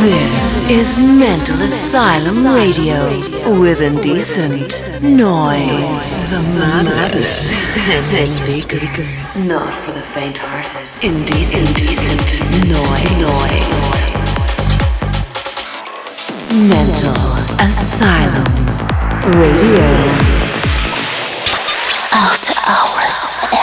This is Mental Asylum Radio with indecent noise. The maddest in speakers. Not for the faint-hearted. Indecent, indecent noise. Mental Asylum Radio. After Hours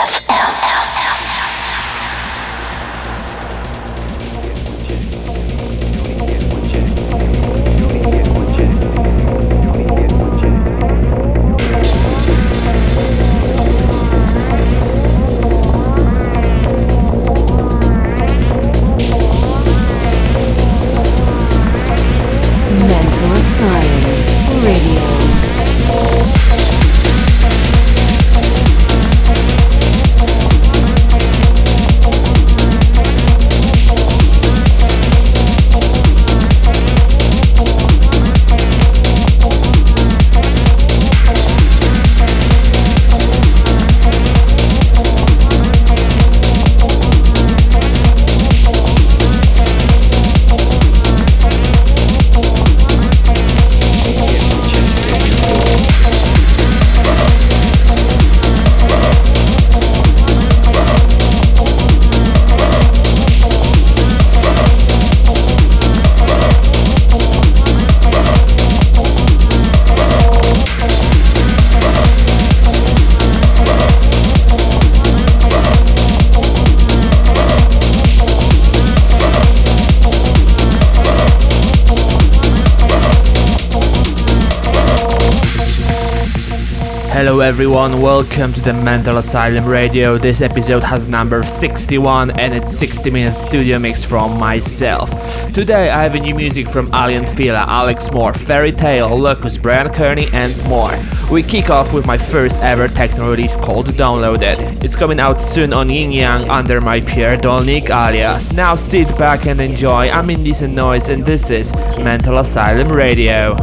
Hello everyone, welcome to the Mental Asylum Radio. This episode has number 61 and it's 60 minute studio mix from myself. Today I have a new music from Alien Fila, Alex Moore, Fairy Tale, Locus, Brian Kearney and more. We kick off with my first ever techno release called Downloaded. It's coming out soon on Yin Yang under my Pierre Dolnik alias. Now sit back and enjoy. I'm Indecent Noise and this is Mental Asylum Radio.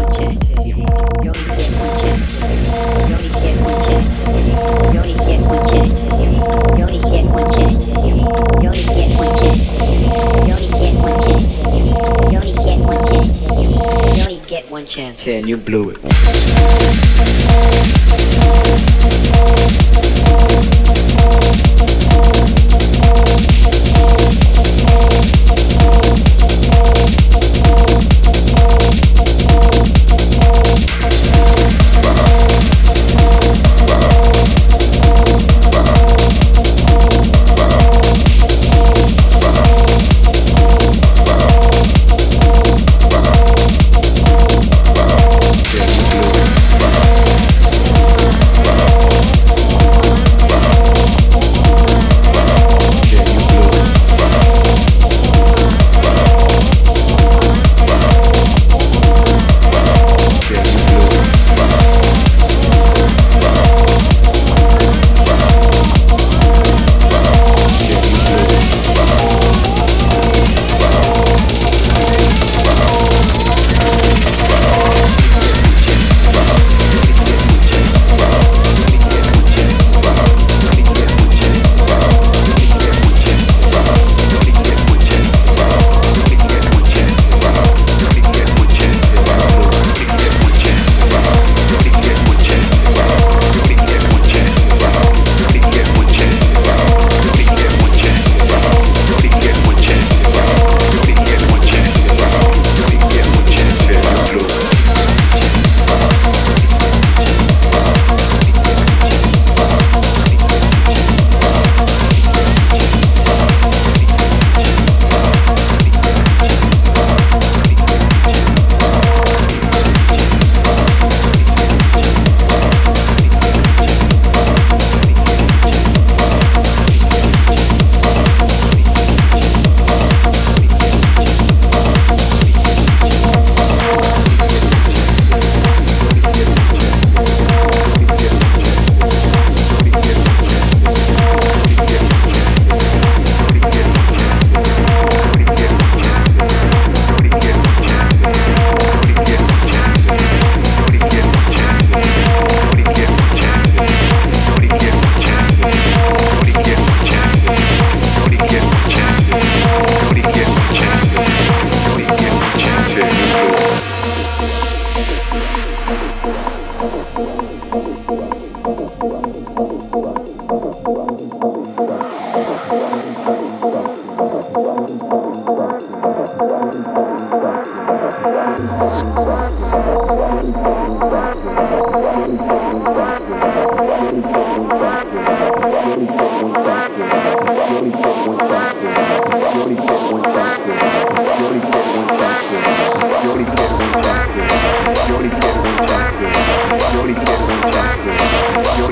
one chance here and you blew it.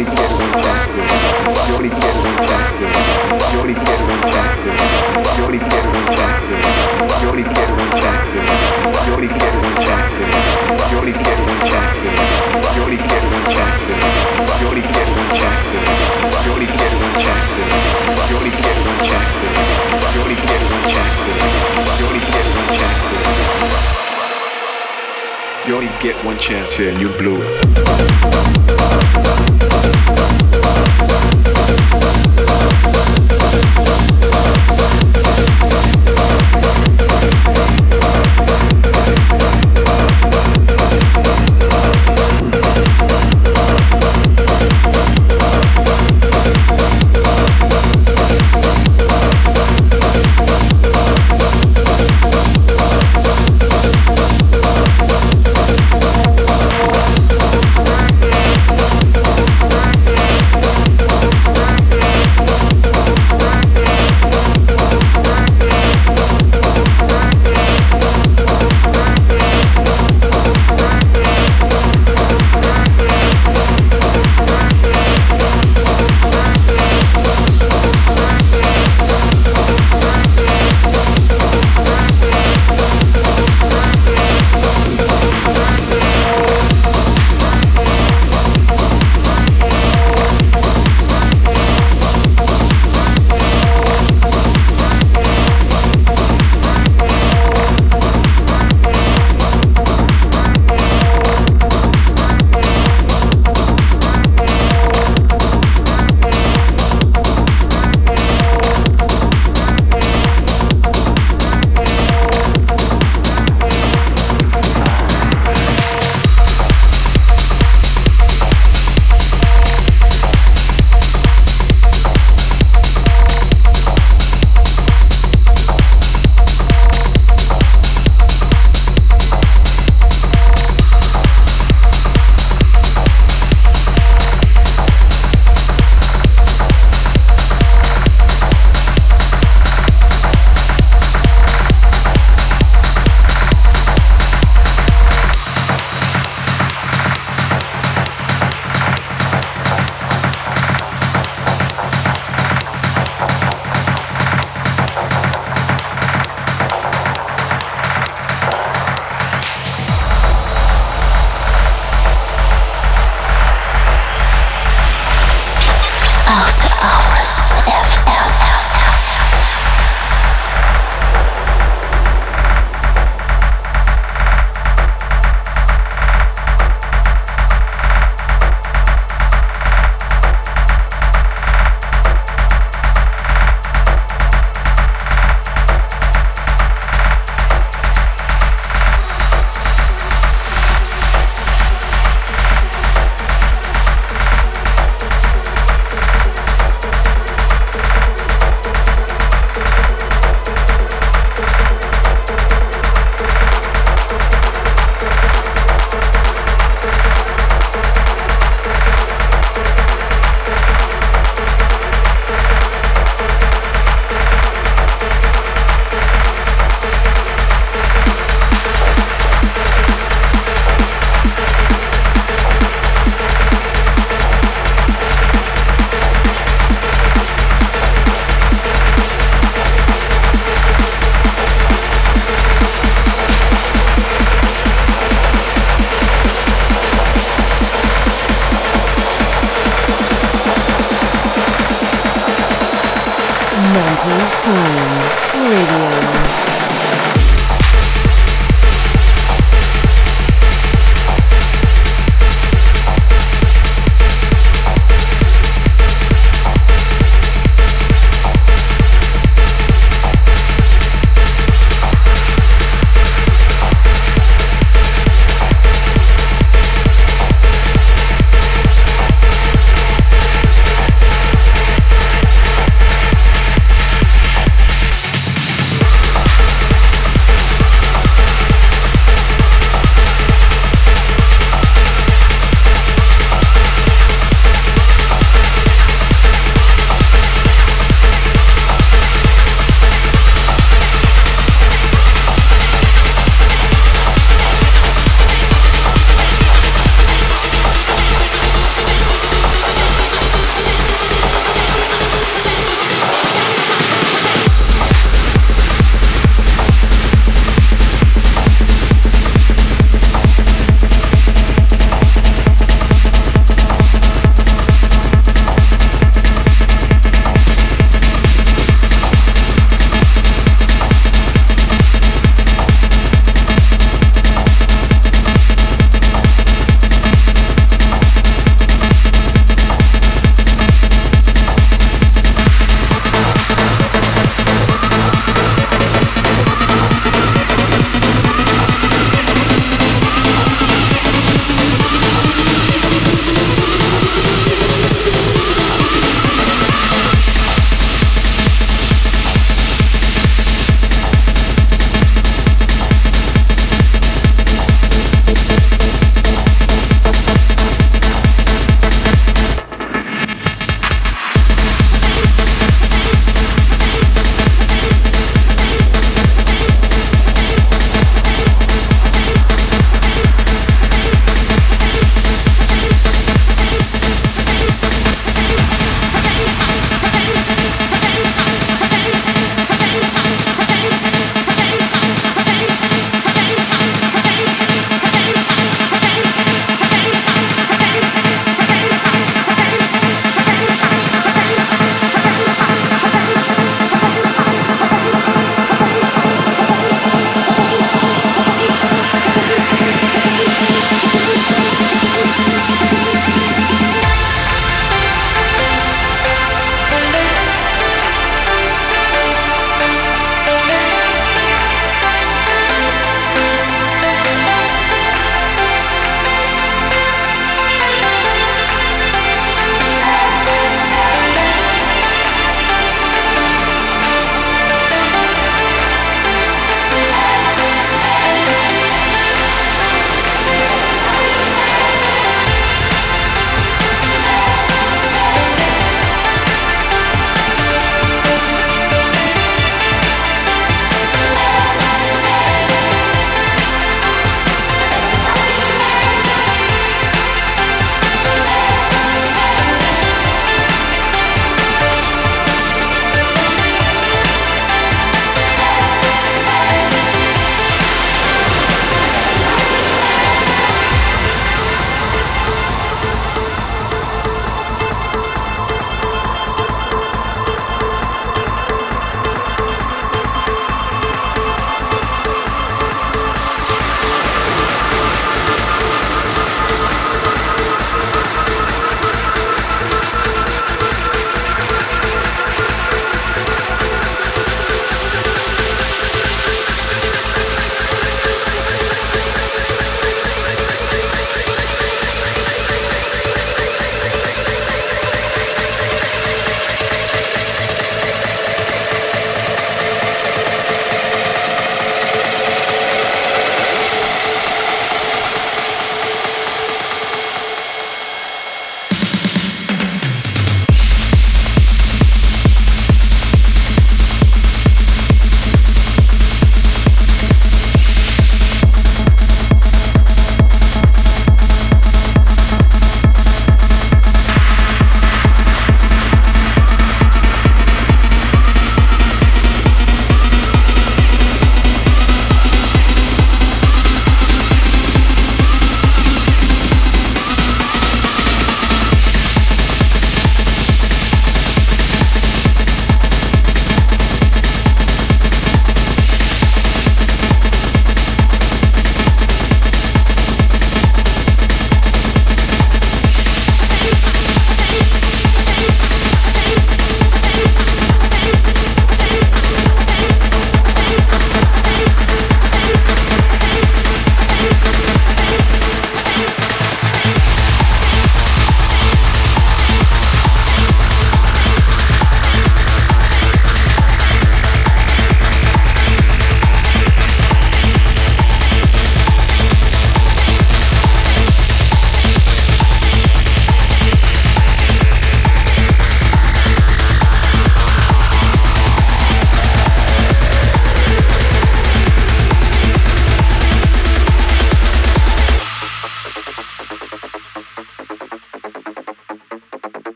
You only get one chance here and you blew it.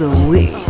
The week.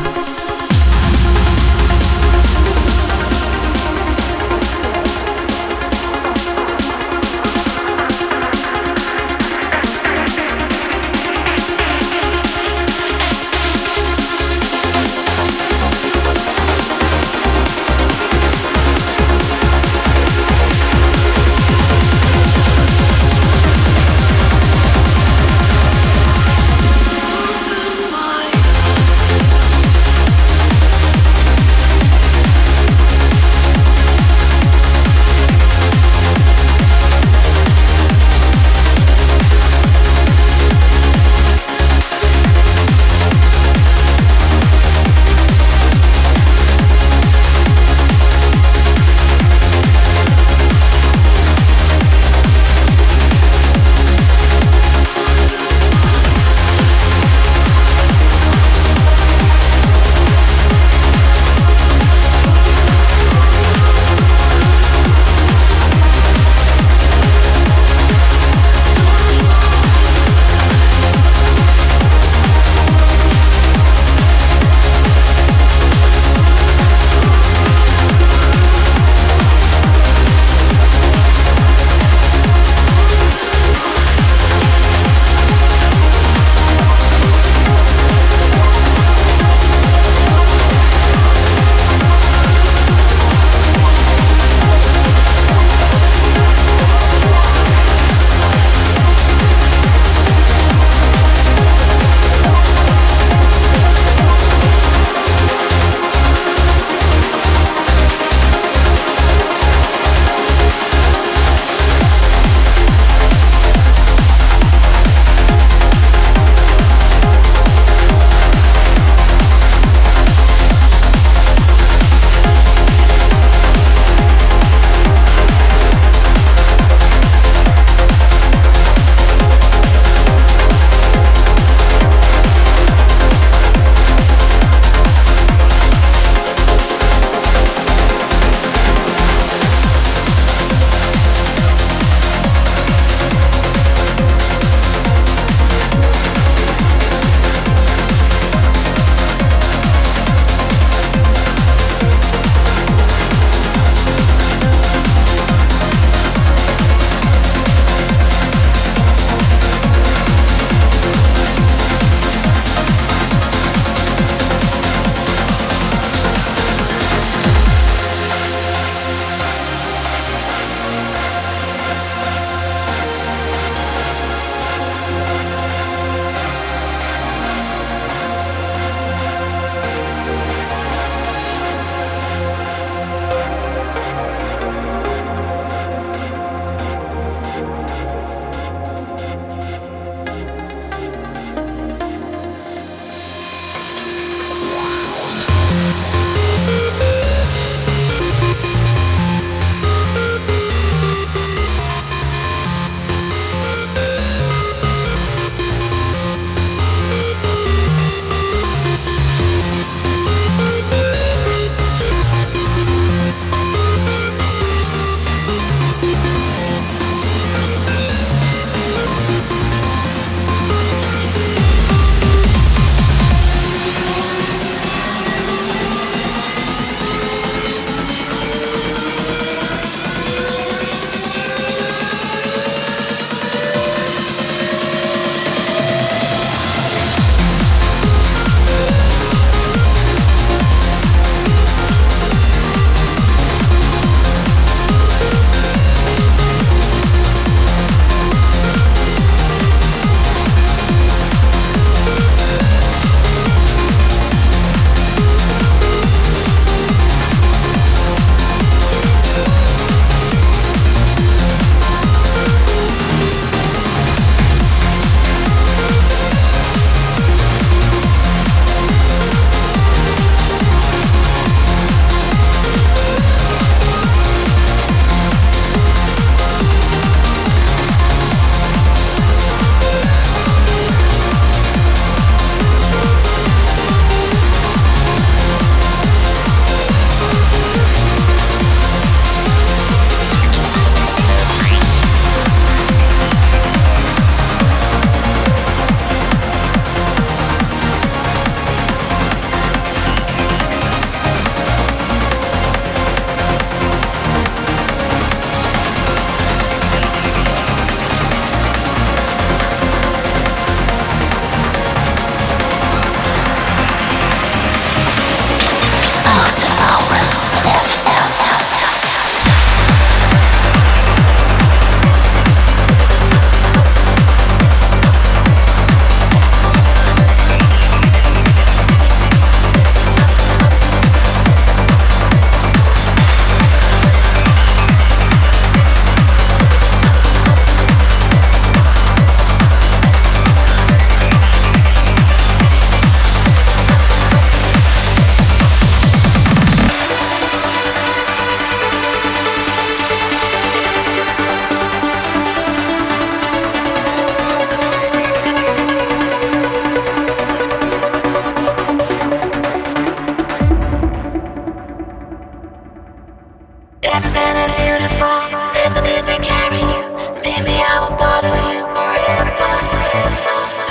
Everything is beautiful. Let the music carry you. Maybe I will follow you forever.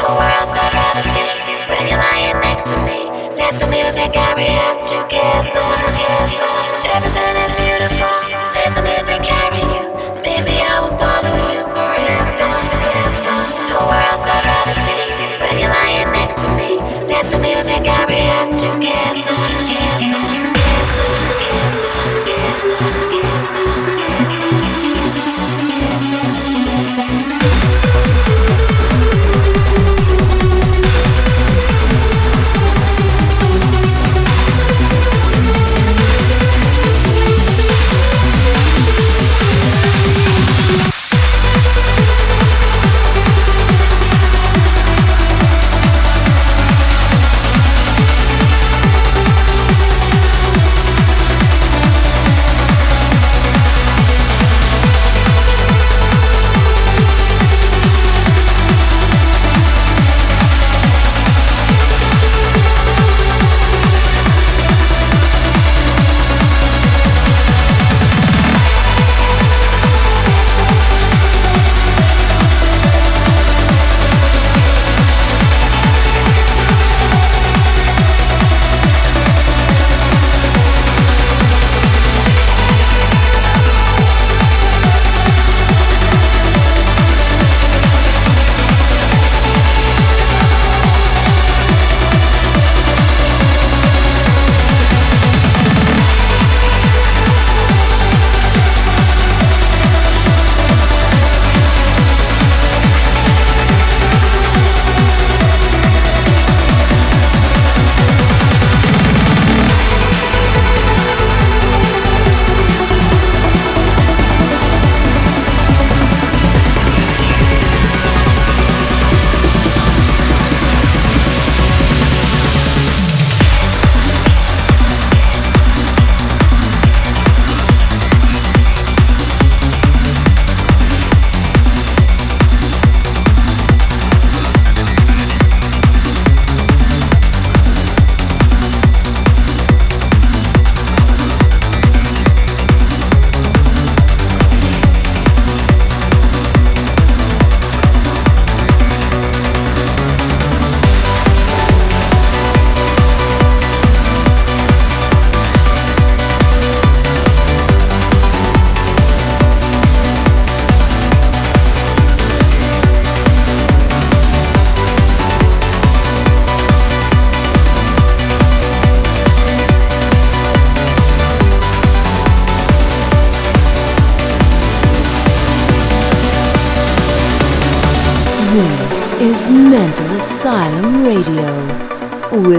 Nowhere else I'd rather be. When you're lying next to me, let the music carry us together. Everything is beautiful. Let the music carry you. Maybe I will follow you forever. Nowhere else I'd rather be. When you're lying next to me, let the music carry us together.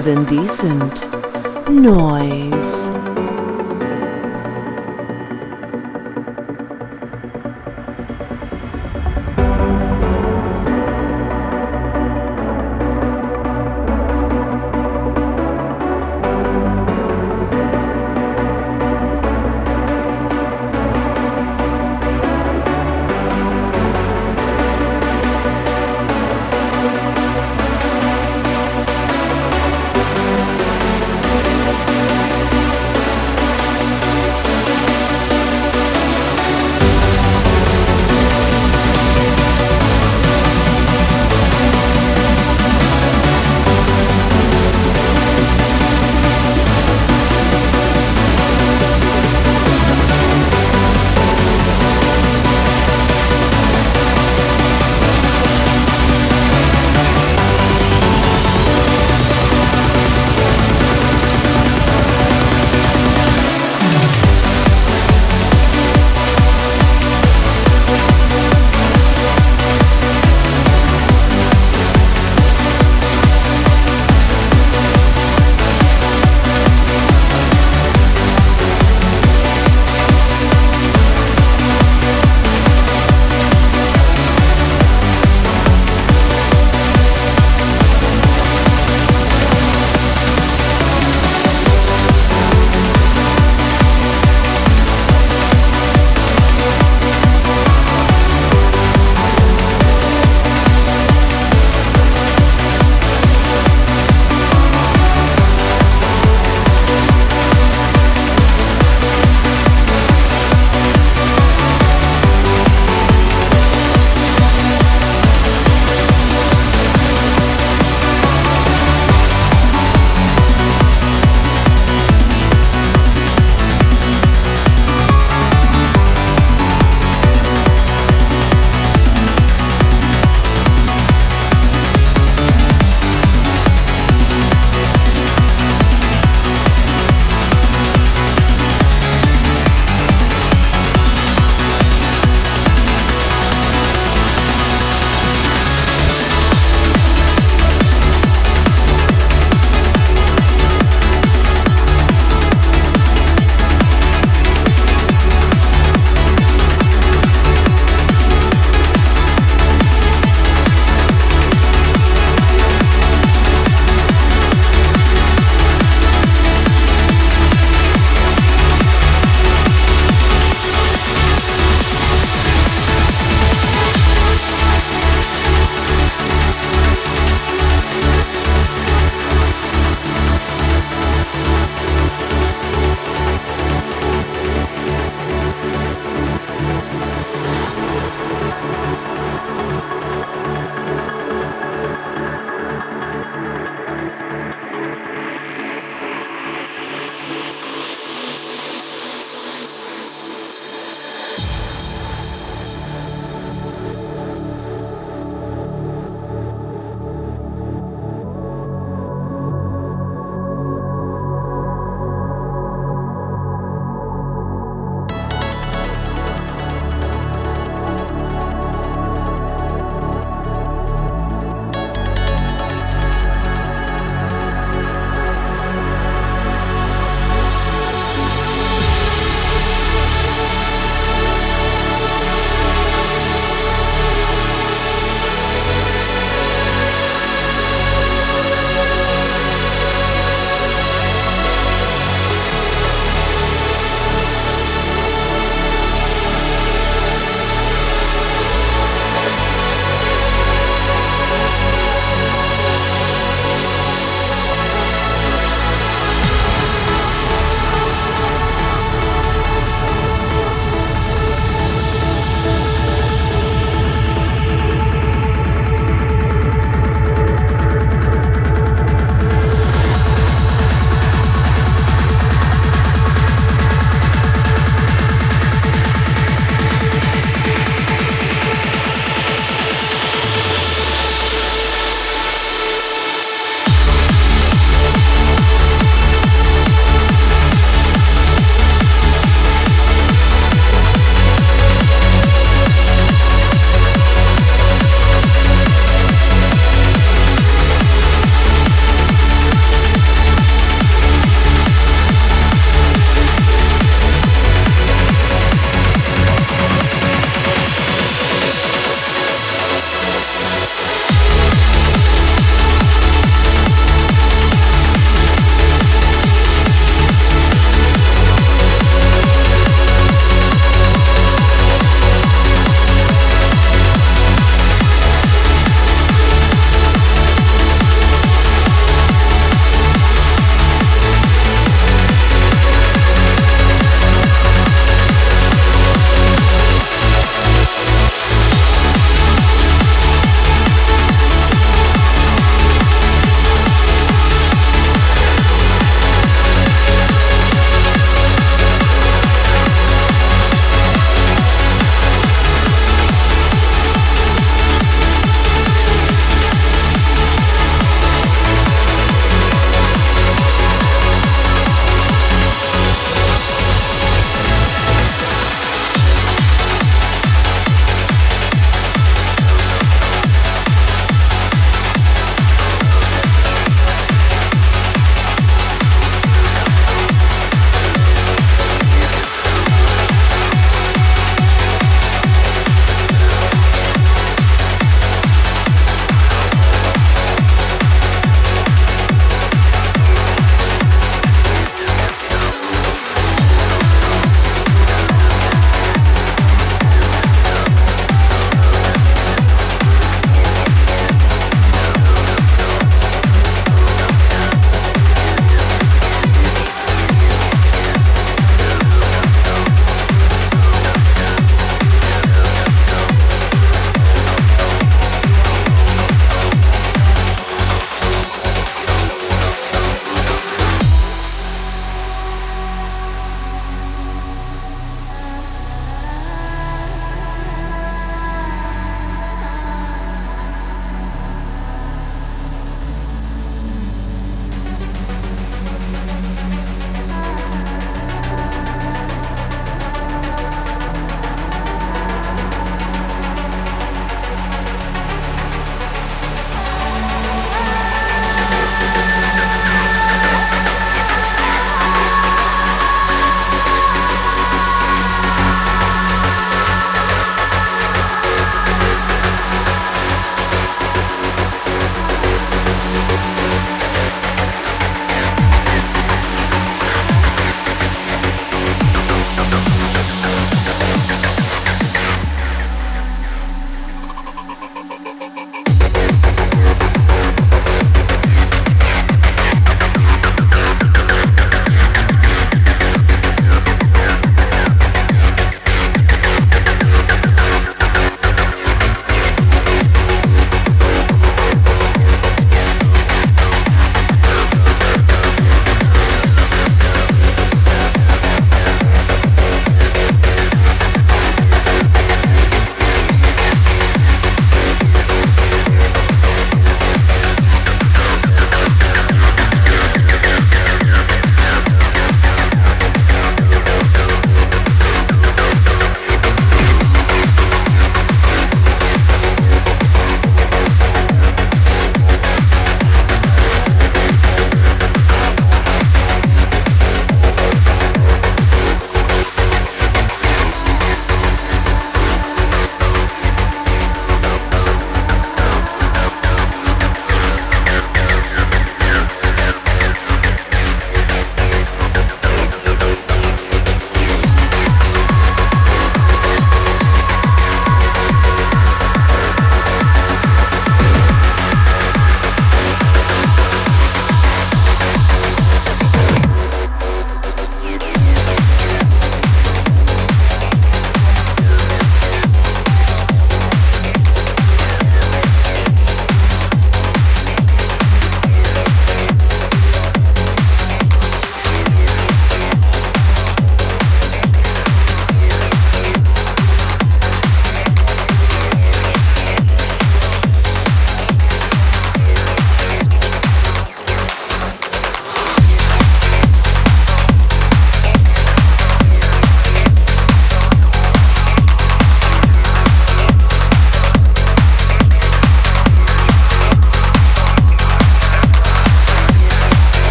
than decent.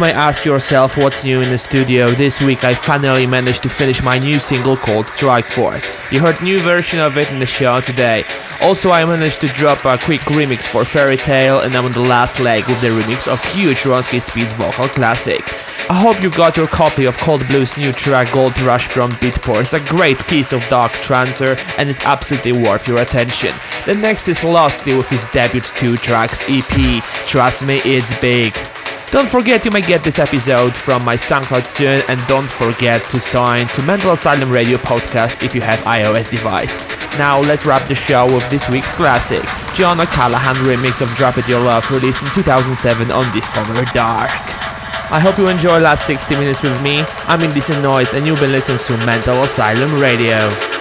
May ask yourself what's new in the studio. This week I finally managed to finish my new single called Strike Force. You heard new version of it in the show today. Also I managed to drop a quick remix for Fairy Tale and I'm on the last leg with the remix of huge Ronski Speed's vocal classic. I hope you got your copy of Cold Blue's new track Gold Rush from Beatport. It's a great piece of dark trancer and it's absolutely worth your attention. The next is Losty with his debut two tracks EP. Trust me, it's big. Don't forget you may get this episode from my SoundCloud soon and don't forget to sign to Mental Asylum Radio podcast if you have iOS device. Now let's wrap the show with this week's classic, John O'Callaghan remix of Drop It Your Love released in 2007 on Discover Dark. I hope you enjoy last 60 minutes with me. I'm Indecent Noise and you've been listening to Mental Asylum Radio.